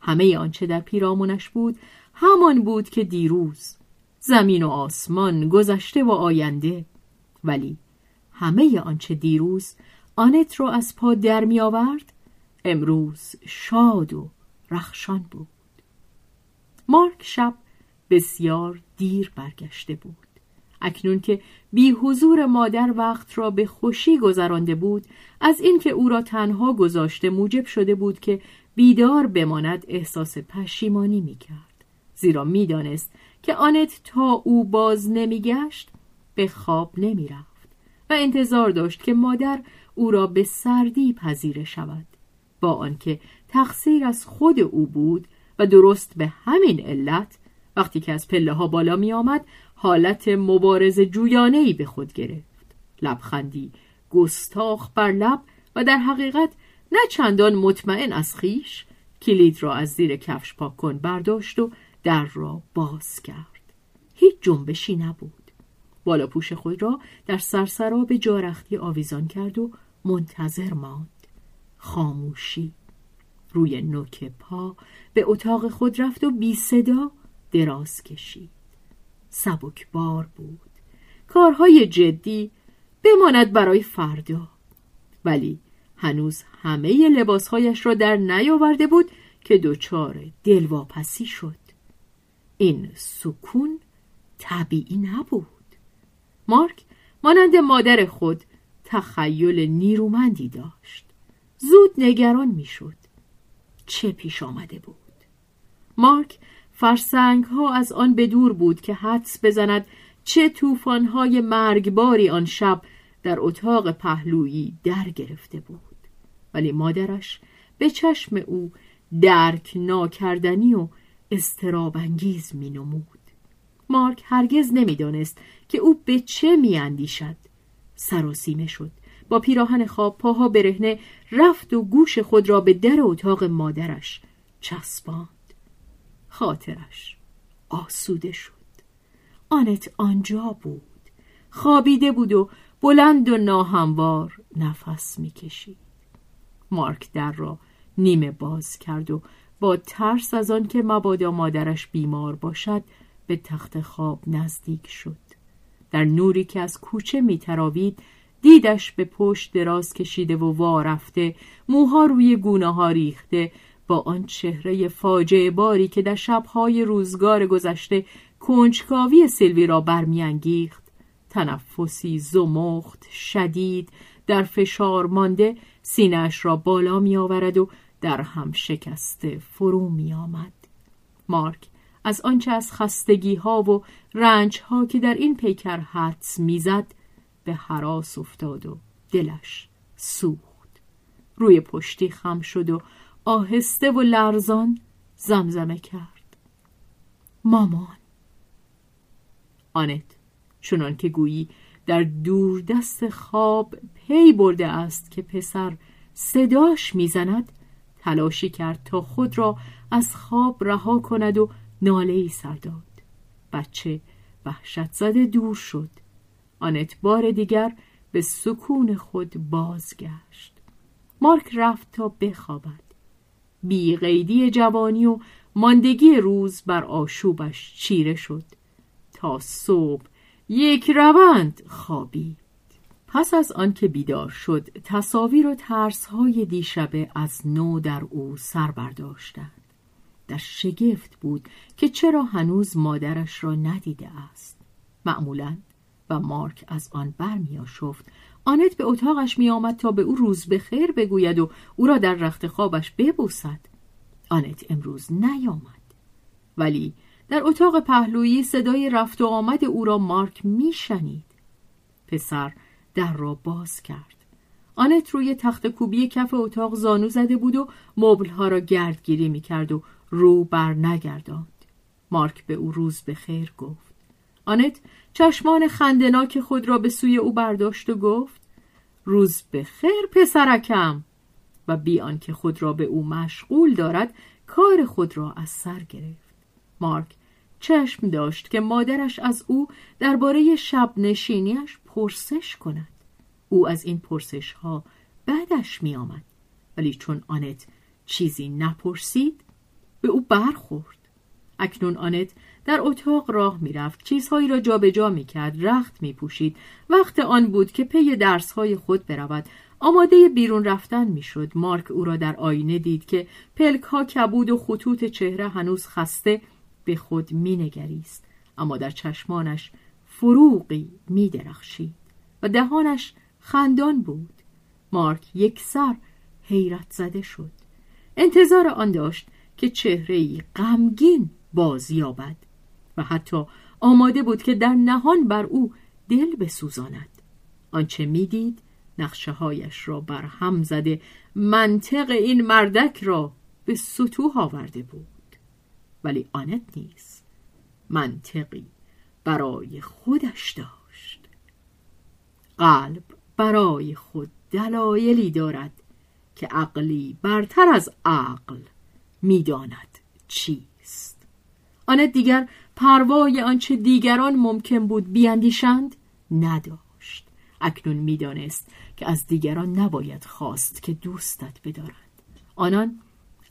همه آنچه در پیرامونش بود همان بود که دیروز زمین و آسمان گذشته و آینده. ولی همه آنچه دیروز آنت رو از پا در می آورد امروز شاد و رخشان بود. مارک شب بسیار دیر برگشته بود. اکنون که بی حضور مادر وقت را به خوشی گذرانده بود از اینکه او را تنها گذاشته موجب شده بود که بیدار بماند احساس پشیمانی می کرد. زیرا می‌دانست که آنت تا او باز نمیگشت به خواب نمی رفت و انتظار داشت که مادر او را به سردی پذیره شود با آنکه تقصیر از خود او بود و درست به همین علت وقتی که از پله ها بالا می آمد حالت مبارز جویانه ای به خود گرفت. لبخندی گستاخ بر لب و در حقیقت نه چندان مطمئن از خیش کلید را از زیر کفش پاک کن برداشت و در را باز کرد. هیچ جنبشی نبود. بالاپوش خود را در سرسرا به جارختی آویزان کرد و منتظر ماند. خاموشی. روی نوک پا به اتاق خود رفت و بی صدا دراز کشید. سبک بار بود. کارهای جدی بماند برای فردا. ولی هنوز همه لباسهایش را در نیاورده بود که دچار دلواپسی شد. این سکون طبیعی نبود. مارک مانند مادر خود تخیل نیرومندی داشت. زود نگران می‌شد. چه پیش آمده بود؟ مارک فرسنگ ها از آن به دور بود که حدس بزند چه طوفان های مرگباری آن شب در اتاق پهلویی در گرفته بود. ولی مادرش به چشم او درک ناکردنی و استرابانگیز می نمود. مارک هرگز نمی‌دانست که او به چه میاندیشد. سراسیمه شد. با پیراهن خواب پاها برهنه رفت و گوش خود را به در اتاق مادرش چسباند. خاطرش آسوده شد. آنت آنجا بود. خوابیده بود و بلند و ناهموار نفس می‌کشید. مارک در را نیمه باز کرد و با ترس از آن که مبادا مادرش بیمار باشد به تخت خواب نزدیک شد. در نوری که از کوچه میتراوید دیدش به پشت دراز کشیده و وارفته موها روی گونه ها ریخته با آن چهره فاجعه باری که در شبهای روزگار گذشته کنجکاوی سیلوی را برمیانگیخت تنفسی زمخت شدید در فشار مانده سینهاش را بالا می آورد و در هم شکسته فرو می آمد. مارک از آنچه از خستگی ها و رنج ها که در این پیکر حدس می‌زد به حراس افتاد و دلش سوخت روی پشتی خم شد و آهسته و لرزان زمزمه کرد. مامان. آنت چنان که گویی در دور دست خواب پی برده است که پسر صداش می‌زند تلاشی کرد تا خود را از خواب رها کند و ناله ای سر داد. بچه وحشت زده دور شد. آنت بار دیگر به سکون خود بازگشت. مارک رفت تا بخوابد. بی غیدی جوانی و ماندگی روز بر آشوبش چیره شد. تا صبح یک روند خوابید. پس از آنکه بیدار شد تصاویر و ترسهای دیشبه از نو در او سر برداشتند. در شگفت بود که چرا هنوز مادرش را ندیده است. معمولا و مارک از آن برمیآشفت آنت به اتاقش میآمد تا به او روز به خیر بگوید و او را در رخت خوابش ببوسد. آنت امروز نیامد. ولی در اتاق پهلویی صدای رفت و آمد او را مارک میشنید. پسر در را باز کرد. آنت روی تخت کوبی کف اتاق زانو زده بود و مبلها را گردگیری می‌کرد و رو بر نگرداند مارک به او روز به خیر گفت. آنت چشمان خندناک خود را به سوی او برداشت و گفت روز به خیر پسرکم. و بی آنکه خود را به او مشغول دارد کار خود را از سر گرفت. مارک چشم داشت که مادرش از او درباره شب نشینیش پرسش کند. او از این پرسش ها بعدش می آمد ولی چون آنت چیزی نپرسید به او برخورد. اکنون آنت در اتاق راه می‌رفت. چیزهایی را جابجا می‌کرد رخت میپوشید. وقت آن بود که پی درسهای خود برود. آماده بیرون رفتن می‌شد. مارک او را در آینه دید که پلک ها کبود و خطوط چهره هنوز خسته به خود مینگریست. اما در چشمانش فروغی میدرخشید و دهانش خندان بود. مارک یک سر حیرت زده شد. انتظار آن داشت که چهره غمگین بازیابد. و حتی آماده بود که در نهان بر او دل بسوزاند. آنچه می‌دید نقشه هایش را بر هم زده منطق این مردک را به سطوح آورده بود. ولی آنت نیز منطقی برای خودش داشت. قلب برای خود دلایلی دارد که عقلی برتر از عقل می‌داند چیست. آنت دیگر پروای آنچه دیگران ممکن بود بیاندیشند نداشت. اکنون می‌دانست که از دیگران نباید خواست که دوستت بدارند. آنان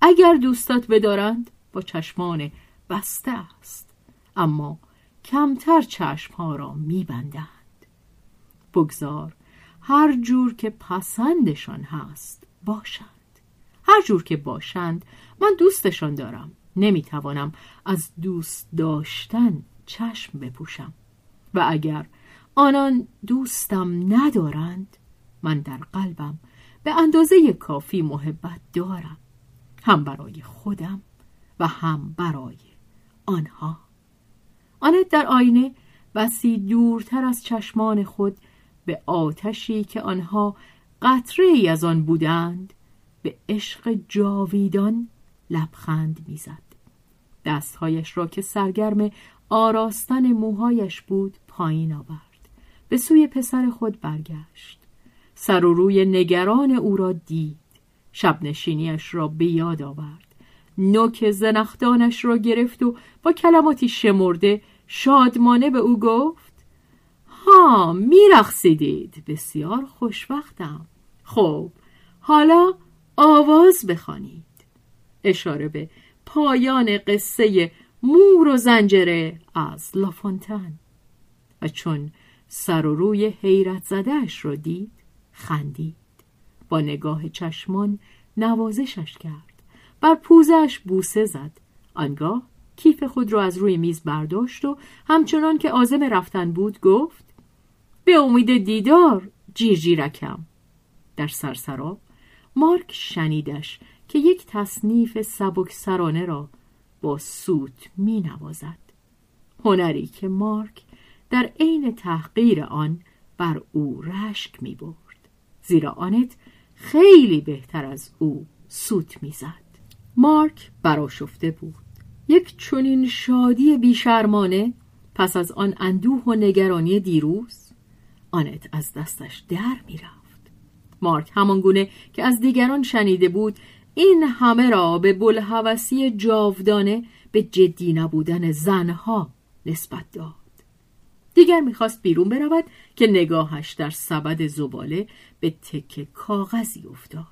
اگر دوستت بدارند با چشمان بسته است اما کمتر چشمها را میبندند. بگذار هر جور که پسندشان هست باشند. هر جور که باشند من دوستشان دارم. نمی‌توانم از دوست داشتن چشم بپوشم. و اگر آنان دوستم ندارند من در قلبم به اندازه کافی محبت دارم. هم برای خودم و هم برای آنها. آنت در آینه بسی دورتر از چشمان خود به آتشی که آنها قطره ای از آن بودند به عشق جاویدان لبخند می‌زد. دستهایش را که سرگرم آراستن موهایش بود پایین آورد. به سوی پسر خود برگشت. سر و روی نگران او را دید. شب نشینیش را به یاد آورد. نوک زنختانش را گرفت و با کلماتی شمرده شادمانه به او گفت ها میرخصیدید بسیار خوشوقتم خب حالا آواز بخوانید. اشاره به پایان قصه مور و زنجره از لافونتن و چون سر و روی حیرت زدهش را دید خندید. با نگاه چشمان نوازشش کرد. بر پوزش بوسه زد. آنگاه کیف خود را از روی میز برداشت و همچنان که آزم رفتن بود گفت به امید دیدار جیرجیرکم. در سرسرا مارک شنیدش که یک تصنیف سبک سرانه را با سوت می نوازد هنری که مارک در عین تحقیر آن بر او رشک می برد زیرا آنت خیلی بهتر از او سوت می‌زد. مارک براشفته بود. یک چنین شادی بیشرمانه پس از آن اندوه و نگرانی دیروز آنت از دستش در می‌رفت. مارک همانگونه که از دیگران شنیده بود این همه را به بلحوثی جاودانه به جدی نبودن زنها نسبت داد. دیگر می‌خواست بیرون برود که نگاهش در سبد زباله به تکه کاغذی افتاد.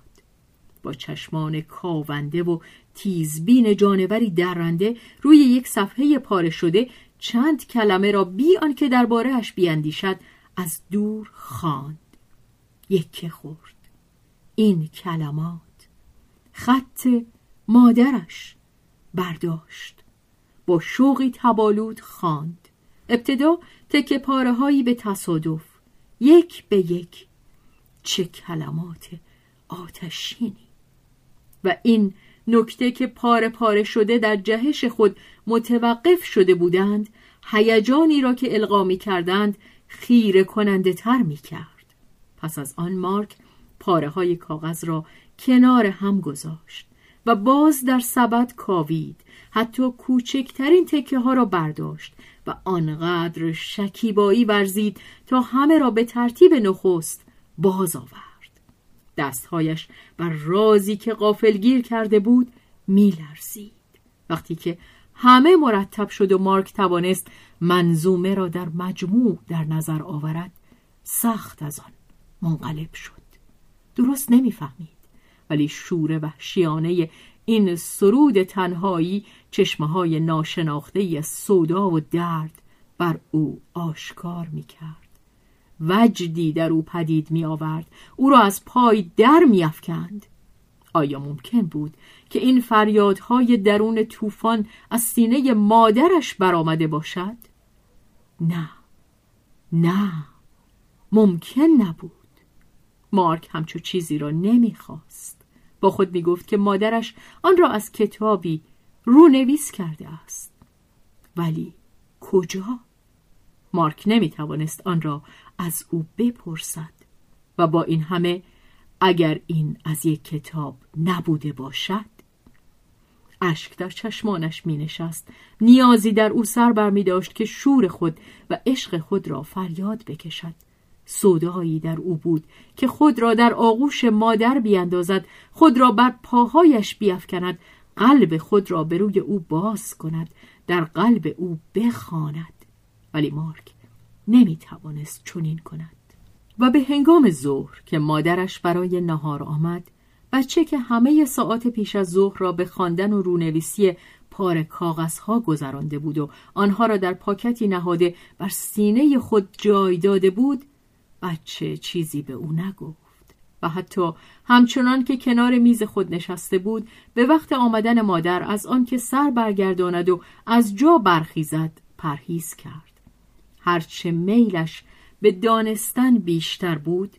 با چشمان کاونده و تیزبین جانوری درنده روی یک صفحه پاره شده چند کلمه را بی آنکه دربارهاش بیاندیشد از دور خواند. یکه خورد. این کلمات خط مادرش برداشت. با شوقی تبالود خواند. ابتدا تکه پاره هایی به تصادف یک به یک. چه کلمات آتشینی. و این نکته که پاره پاره شده در جهش خود متوقف شده بودند هیجانی را که القا می کردند خیره کننده تر می کرد پس از آن مارک پاره های کاغذ را کنار هم گذاشت و باز در سبد کاوید حتی کوچکترین تکه ها را برداشت و آنقدر شکیبایی ورزید تا همه را به ترتیب نخست باز آورد. دستهایش بر رازی که غافلگیر کرده بود میلرزید. وقتی که همه مرتب شد و مارک توانست منظومه را در مجموع در نظر آورد سخت از آن منقلب شد. درست نمی‌فهمید. ولی شور وحشیانه این سرود تنهایی چشمه های ناشناخته سودا و درد بر او آشکار می کرد. وجدی در او پدید می آورد. او را از پای در می افکند. آیا ممکن بود که این فریادهای درون طوفان از سینه مادرش برآمده باشد؟ نه نه ممکن نبود مارک همچو چیزی را نمی‌خواست با خود می گفت که مادرش آن را از کتابی رونویس کرده است. ولی کجا؟ مارک نمی توانست آن را از او بپرسد و با این همه اگر این از یک کتاب نبوده باشد؟ اشک در چشمانش می نشست نیازی در او سر بر می داشت که شور خود و عشق خود را فریاد بکشد. سودایی در او بود که خود را در آغوش مادر بیاندازد خود را بر پاهایش بیافکند قلب خود را به روی او باز کند در قلب او بخواند. ولی مارک نمی توانست چنین کند. و به هنگام ظهر که مادرش برای نهار آمد بچه که همه ساعت پیش از ظهر را به خواندن و رونویسی پار کاغذها گذرانده بود و آنها را در پاکتی نهاده بر سینه خود جای داده بود بچه چیزی به او نگفت. و حتی همچنان که کنار میز خود نشسته بود به وقت آمدن مادر از آنکه سر برگرداند و از جا برخیزد پرهیز کرد. هرچه میلش به دانستن بیشتر بود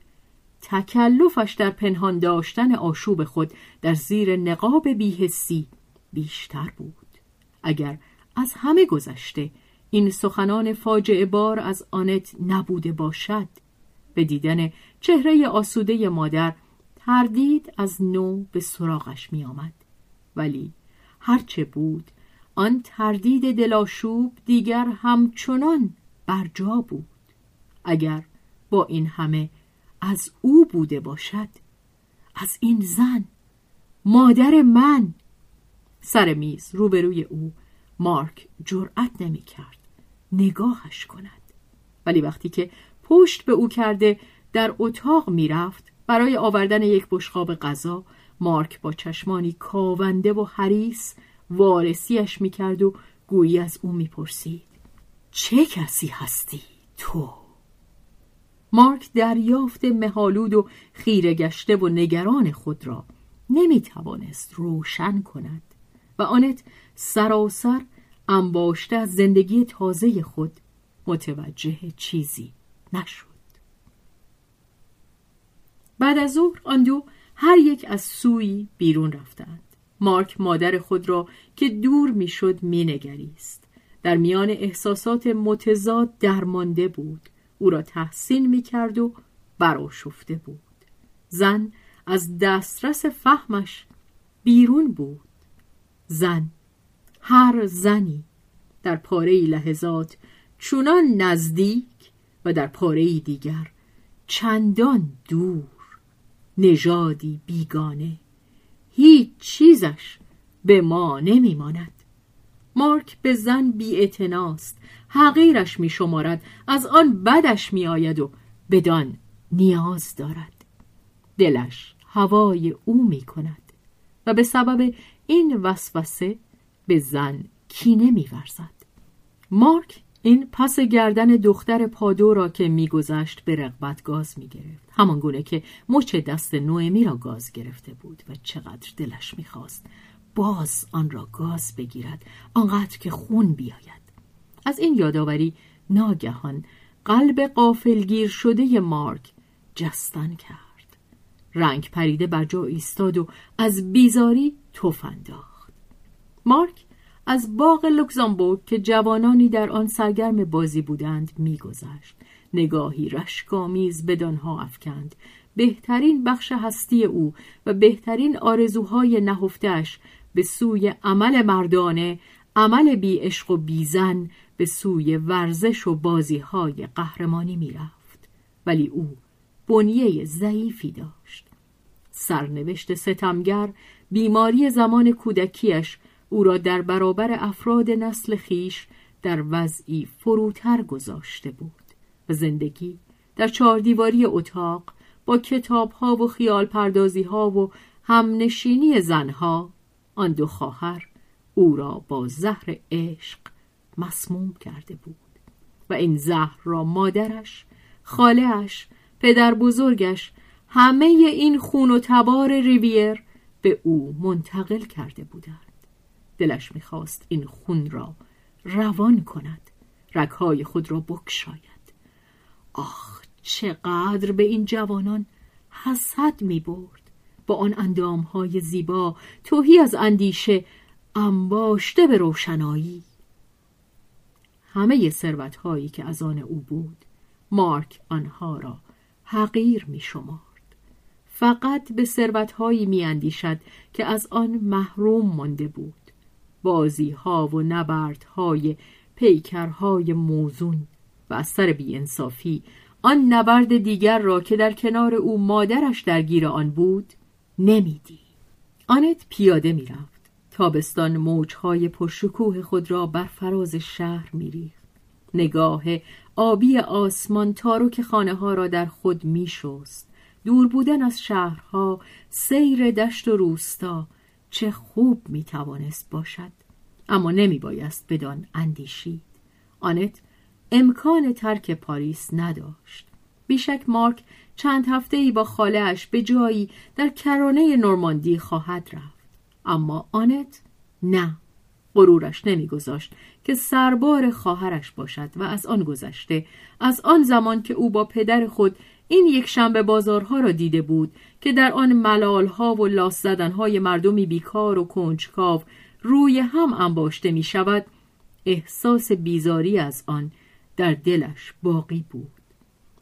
تکلفش در پنهان داشتن آشوب خود در زیر نقاب بیهسی بیشتر بود. اگر از همه گذشته این سخنان فاجعه بار از آنت نبوده باشد به دیدن چهره آسوده مادر تردید از نو به سراغش می آمد. ولی هرچه بود آن تردید دلاشوب دیگر همچنان بر جا بود اگر با این همه از او بوده باشد از این زن مادر من سر میز روبروی او مارک جرأت نمی کرد نگاهش کند ولی وقتی که پشت به او کرده در اتاق می‌رفت. برای آوردن یک بشقاب غذا مارک با چشمانی کاونده و حریس وارسیش می‌کرد و گویی از او می‌پرسید چه کسی هستی تو؟ مارک دریافت مهالود و خیره گشته و نگران خود را نمی‌توانست روشن کند و آنت سراسر انباشته از زندگی تازه خود متوجه چیزی نشد. بعد از ظهر آن دو هر یک از سوی بیرون رفتند. مارک مادر خود را که دور می‌شد مینگریست. در میان احساسات متضاد درمانده بود. او را تحسین می‌کرد و براشفته بود. زن از دسترس فهمش بیرون بود. زن هر زنی در پاره لحظات چونان نزدیک و در پاره دیگر چندان دور نژادی بیگانه هیچ چیزش به ما نمیماند مارک به زن بی حقیرش می شمارد از آن بدش می آید و بدان نیاز دارد دلش هوای او می کند و به سبب این وسوسه به زن کینه می ورزد. مارک این پس گردن دختر پادو را که میگذشت به رغبت گاز می‌گرفت. همان گونه که مچ دست نوئمی را گاز گرفته بود و چقدر دلش می‌خواست باز آن را گاز بگیرد آنقدر که خون بیاید. از این یادآوری ناگهان قلب قافلگیر شده مارک جستن کرد. رنگ پریده بر جا ایستاد و از بیزاری تف انداخت. مارک از باغ لوکزامبورگ که جوانانی در آن سرگرم بازی بودند میگذشت. نگاهی رشکآمیز بدانها افکند. بهترین بخش هستی او و بهترین آرزوهای نهفتش به سوی عمل مردانه عمل بی عشق و بیزن به سوی ورزش و بازیهای قهرمانی می‌رفت. ولی او بنیه ضعیفی داشت. سرنوشت ستمگر بیماری زمان کودکیش او را در برابر افراد نسل خیش در وضعی فروتر گذاشته بود و زندگی در چهاردیواری اتاق با کتابها و خیال پردازی ها و همنشینی زنها آن دو خواهر او را با زهر عشق مسموم کرده بود و این زهر را مادرش خالهش پدر بزرگش همه این خون و تبار ریویر به او منتقل کرده بودند. دلش می‌خواست این خون را روان کند رگهای خود را بکشاید. آخ چقدر به این جوانان حسد می برد با آن اندامهای زیبا توهی از اندیشه انباشته به روشنایی. همه ثروتهایی که از آن او بود مارک آنها را حقیر می شمارد فقط به ثروتهایی می اندیشد که از آن محروم مانده بود. بازی ها و نبرد های پیکرهای موزون و از سر بیانصافی آن نبرد دیگر را که در کنار او مادرش درگیر آن بود نمیدی آنت پیاده می‌رفت تابستان موجهای پرشکوه خود را بر فراز شهر میریخت. نگاه آبی آسمان تاروک خانه ها را در خود میشست. دور بودن از شهرها سیر دشت و روستا چه خوب می‌توانست باشد. اما نمی بایست بدان اندیشید. آنت امکان ترک پاریس نداشت. بیشک مارک چند هفته ای با خالهاش به جایی در کرانه نورماندی خواهد رفت. اما آنت نه. غرورش نمیگذاشت که سربار خواهرش باشد و از آن گذشته از آن زمان که او با پدر خود این یک شنبه بازارها را دیده بود که در آن ملالها و لاس زدنهای مردمی بیکار و کنجکاو روی هم انباشته می شود احساس بیزاری از آن در دلش باقی بود.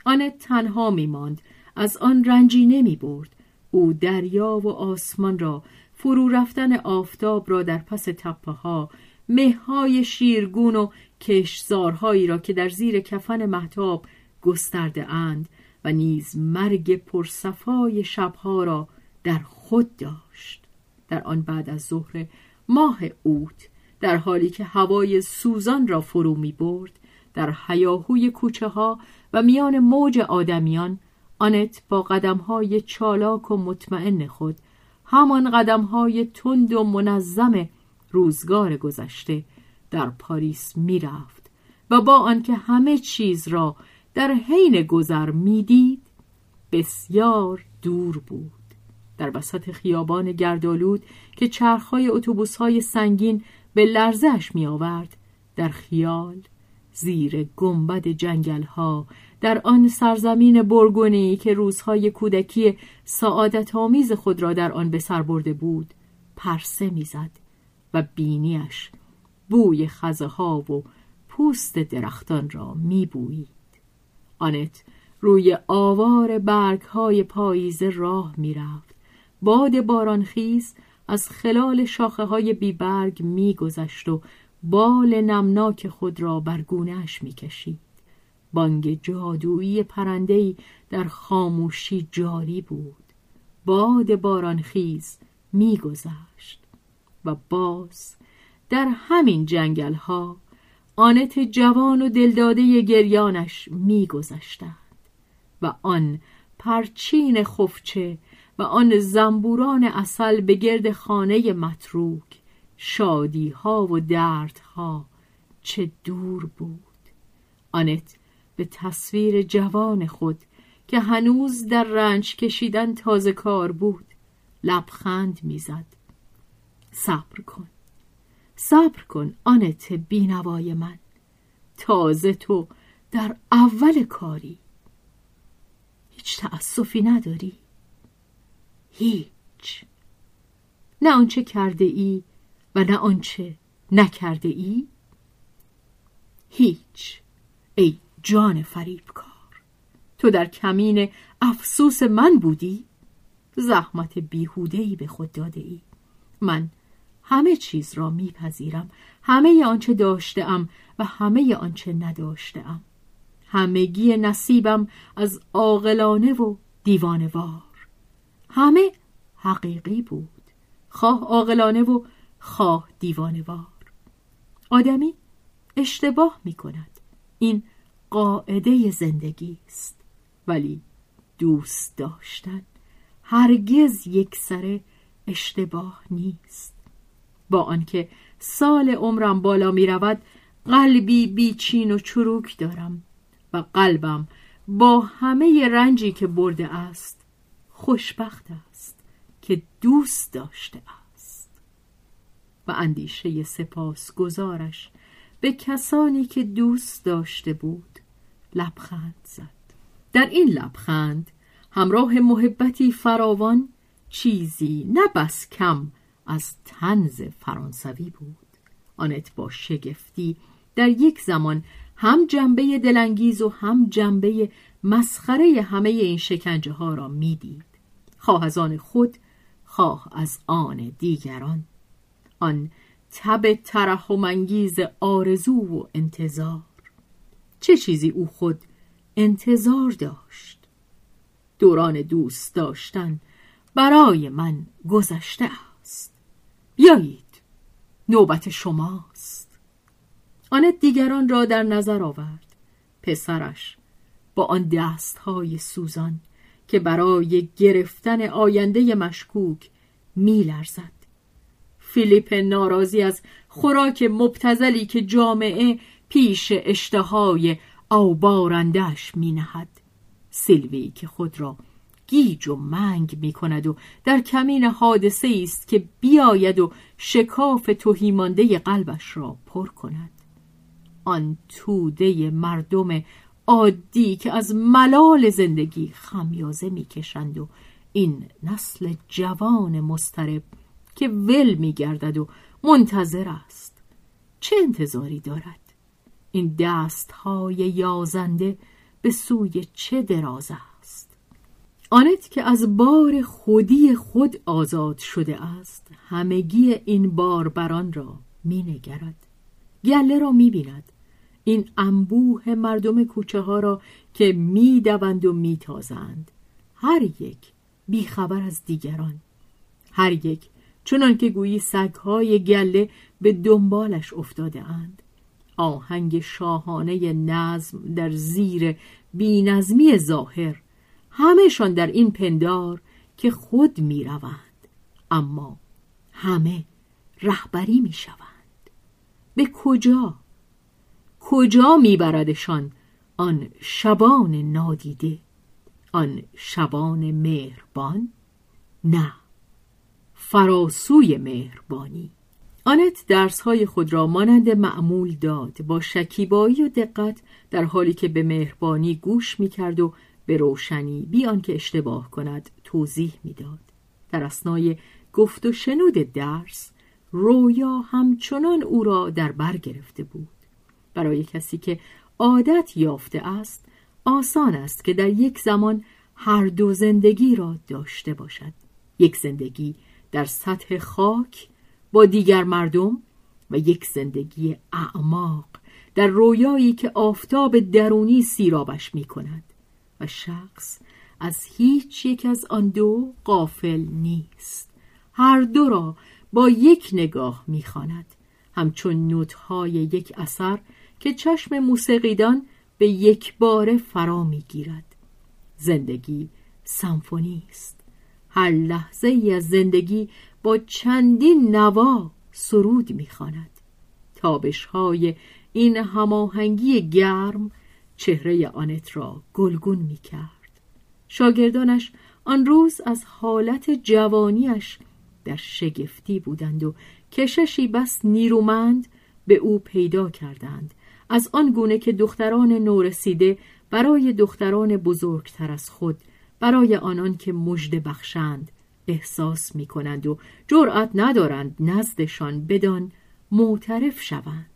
آن تنها می ماند از آن رنجی نمی برد او دریا و آسمان را فرو رفتن آفتاب را در پس تپه ها مههای شیرگون و کشزارهایی را که در زیر کفن محتاب گسترده اند و نیز مرگ پرصفای شبها را در خود داشت. در آن بعد از ظهر ماه اوت در حالی که هوای سوزان را فرو می برد در حیاهوی کوچه ها و میان موج آدمیان آنت با قدم های چالاک و مطمئن خود همان قدم های تند و منظم روزگار گذشته در پاریس می‌رفت و با آنکه همه چیز را در حین گذر می‌دید بسیار دور بود. در وسط خیابان گردالود که چرخهای اتوبوسهای سنگین به لرزش می آورد در خیال زیر گنبد جنگل ها در آن سرزمین برگونی که روزهای کودکی سعادت آمیز خود را در آن به سر برده بود پرسه می‌زد و بینیش بوی خزه ها و پوست درختان را میبویید. آنت. روی آوار برگ های پاییزه راه می‌رفت. باد بارانخیز از خلال شاخه های بیبرگ میگذشت و بال نمناک خود را بر گونهش می‌کشید. بانگ جادویی پرندهی در خاموشی جاری بود. باد بارانخیز میگذشت و باز در همین جنگل ها آنت جوان و دلداده گریانش میگذشتند و آن پرچین خفچه و آن زنبوران اصل به گرد خانه متروک شادی ها و دردها چه دور بود. آنت به تصویر جوان خود که هنوز در رنج کشیدن تازه کار بود لبخند می‌زد. صبر کن. صبر کن آنت بینوای من. تازه تو در اول کاری. هیچ تأسفی نداری؟ هیچ. نه آنچه کرده ای و نه آنچه نکرده ای؟ هیچ. ای جان فریب کار تو در کمین افسوس من بودی؟ زحمت بیهودهی به خود داده ای. من همه چیز را میپذیرم. همه آنچه داشتم و همه آنچه نداشتم همگی نصیبم از عاقلانه و دیوانوار. همه حقیقی بود. خواه عاقلانه و خواه دیوانوار. آدمی اشتباه می کند این قاعده زندگی است. ولی دوست داشتن هرگز یک سر اشتباه نیست. با آنکه سال عمرم بالا می رود قلبی بیچین و چروک دارم و قلبم با همه رنجی که برده است خوشبخت است که دوست داشته است. و اندیشه سپاس گزارش به کسانی که دوست داشته بود لبخند زد. در این لبخند همراه محبتی فراوان چیزی نه بس کم از تنز فرانسوی بود. آنت با شگفتی در یک زمان هم جنبه دلانگیز و هم جنبه مسخره همه این شکنجه ها را می‌دید. خواه از آن خود خواه از آن دیگران. آن تب ترحمانگیز آرزو و انتظار. چه چیزی او خود انتظار داشت؟ دوران دوست داشتن برای من گذشته بیایید. نوبت شماست. آنت دیگران را در نظر آورد. پسرش با آن دستهای سوزان که برای گرفتن آینده مشکوک میلرزد. فیلیپ ناراضی از خوراک مبتزلی که جامعه پیش اشتهای آوبارندش می نهد سیلوی که خود را گیج و منگ می کند و در کمین حادثه است که بیاید و شکاف توهیمانده قلبش را پر کند. آن توده مردم عادی که از ملال زندگی خمیازه می‌کشند و این نسل جوان مسترب که ول میگردد و منتظر است. چه انتظاری دارد؟ این دست های یازنده به سوی چه دراز آنت که از بار خودی خود آزاد شده است همگی این باربران را می نگرد گله را می بیند این انبوه مردم کوچه ها را که می و می تازند هر یک بیخبر از دیگران. هر یک چنان که گویی سگهای گله به دنبالش افتاده اند. آهنگ شاهانه نظم در زیر بینظمی ظاهر همهشان در این پندار که خود می روند اما همه رهبری می شوند به کجا؟ کجا میبردشان آن شبان نادیده؟ آن شبان مهربان؟ نه فراسوی مهربانی. آنت درسهای خود را مانند معمول داد با شکیبایی و دقت در حالی که به مهربانی گوش می‌کرد و به روشنی بیان که اشتباه کند توضیح می‌داد. در اسنای گفت و شنود درس رویا همچنان او را در بر گرفته بود. برای کسی که عادت یافته است آسان است که در یک زمان هر دو زندگی را داشته باشد. یک زندگی در سطح خاک با دیگر مردم و یک زندگی اعماق در رویایی که آفتاب درونی سیرابش می کند و شخص از هیچ یک از آن دو قافل نیست. هر دو را با یک نگاه می‌خواند. همچون نوتهای یک اثر که چشم موسیقیدان به یک بار فرا می‌گیرد. زندگی سمفونی است. هر لحظه ای از زندگی با چندین نوا سرود می‌خواند. تابش های این هماهنگی گرم چهره آنت را گلگون می‌کرد شاگردانش آن روز از حالت جوانیش در شگفتی بودند و کششی بس نیرومند به او پیدا کردند. از آن گونه که دختران نورسیده برای دختران بزرگتر از خود برای آنان که مژده بخشند احساس می کنند و جرأت ندارند نزدشان بدان معترف شوند.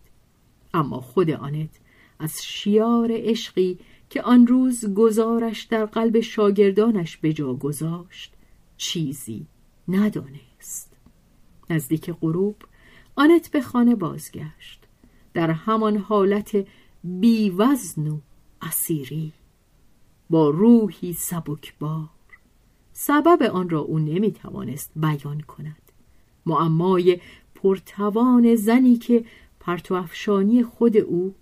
اما خود آنت از شیار عشقی که آن روز گزارش در قلب شاگردانش به جا گذاشت چیزی ندانست. نزدیک غروب آنت به خانه بازگشت. در همان حالت بیوزن و اسیری. با روحی سبکبار. سبب آن را او نمی‌توانست بیان کند. معمای پرتوان زنی که پرتوافشانی خود او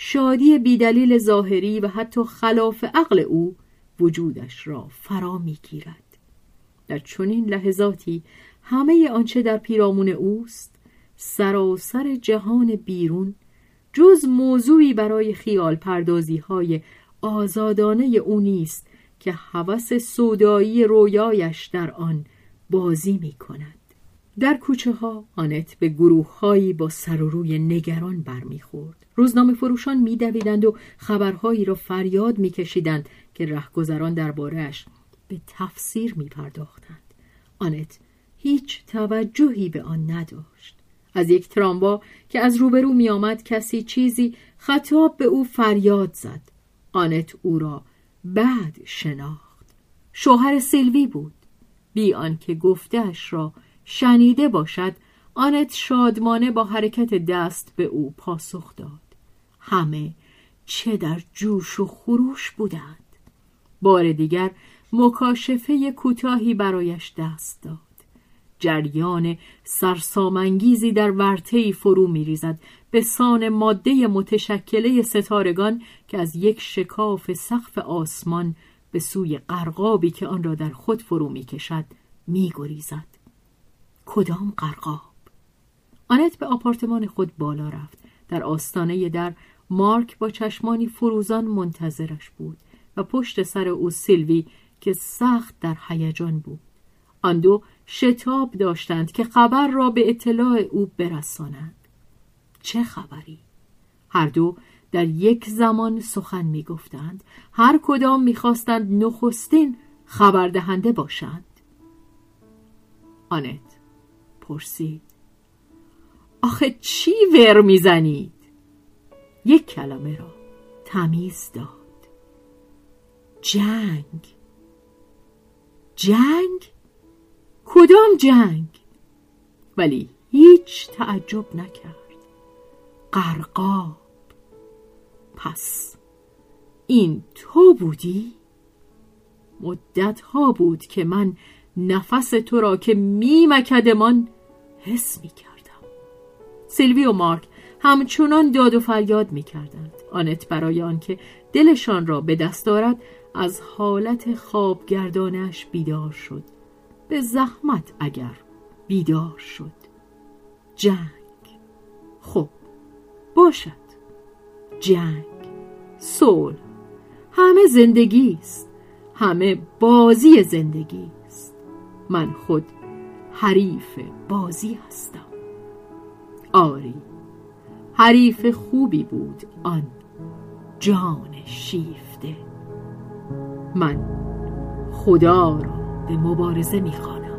شادی بیدلیل ظاهری و حتی خلاف عقل او وجودش را فرا می‌گیرد در چنین لحظاتی همه آنچه در پیرامون اوست سراسر جهان بیرون جز موضوعی برای خیال پردازی های آزادانه او نیست که هوس سودایی رویایش در آن بازی می کند. در کوچه ها آنت به گروه هایی با سر و روی نگران برمیخورد. روزنامه فروشان میدویدند و خبرهایی را فریاد میکشیدند که رهگذران دربارهش به تفسیر می پرداختند. آنت هیچ توجهی به آن نداشت. از یک تراموا که از روبرو می آمد کسی چیزی خطاب به او فریاد زد آنت او را بعد شناخت شوهر سیلوی بود بی آنکه گفتهش را شنیده باشد آنت شادمانه با حرکت دست به او پاسخ داد. همه چه در جوش و خروش بودند. بار دیگر مکاشفه کوتاهی برایش دست داد. جریان سرسامانگیزی در ورطه‌ای فرو میریزد به سان ماده متشکله ستارگان که از یک شکاف سقف آسمان به سوی قرقابی که آن را در خود فرو می‌کشد میگریزد. کدام قرقاب آنت به آپارتمان خود بالا رفت. در آستانه در مارک با چشمانی فروزان منتظرش بود و پشت سر او سیلوی که سخت در هیجان بود. آن دو شتاب داشتند که خبر را به اطلاع او برسانند. چه خبری؟ هر دو در یک زمان سخن می گفتند هر کدام می خواستند نخستین خبردهنده باشند. آنت پرسید آخه چی ور می‌زنید؟ یک کلمه را تمیز داد. جنگ. جنگ؟ کدام جنگ؟ ولی هیچ تعجب نکرد. قرقاب پس این تو بودی؟ مدت ها بود که من نفس تو را که میمکدمان حس می کردم سیلوی و مارک همچنان داد و فریاد می کردند. آنت برای آنکه دلشان را به دست دارد از حالت خوابگردانش بیدار شد. به زحمت اگر بیدار شد. جنگ. خب باشد. جنگ. صلح. همه زندگی است. همه بازی زندگی است. من خود حریف بازی هستم. آری حریف خوبی بود آن جان شیفته. من خدا را به مبارزه می‌خوانم.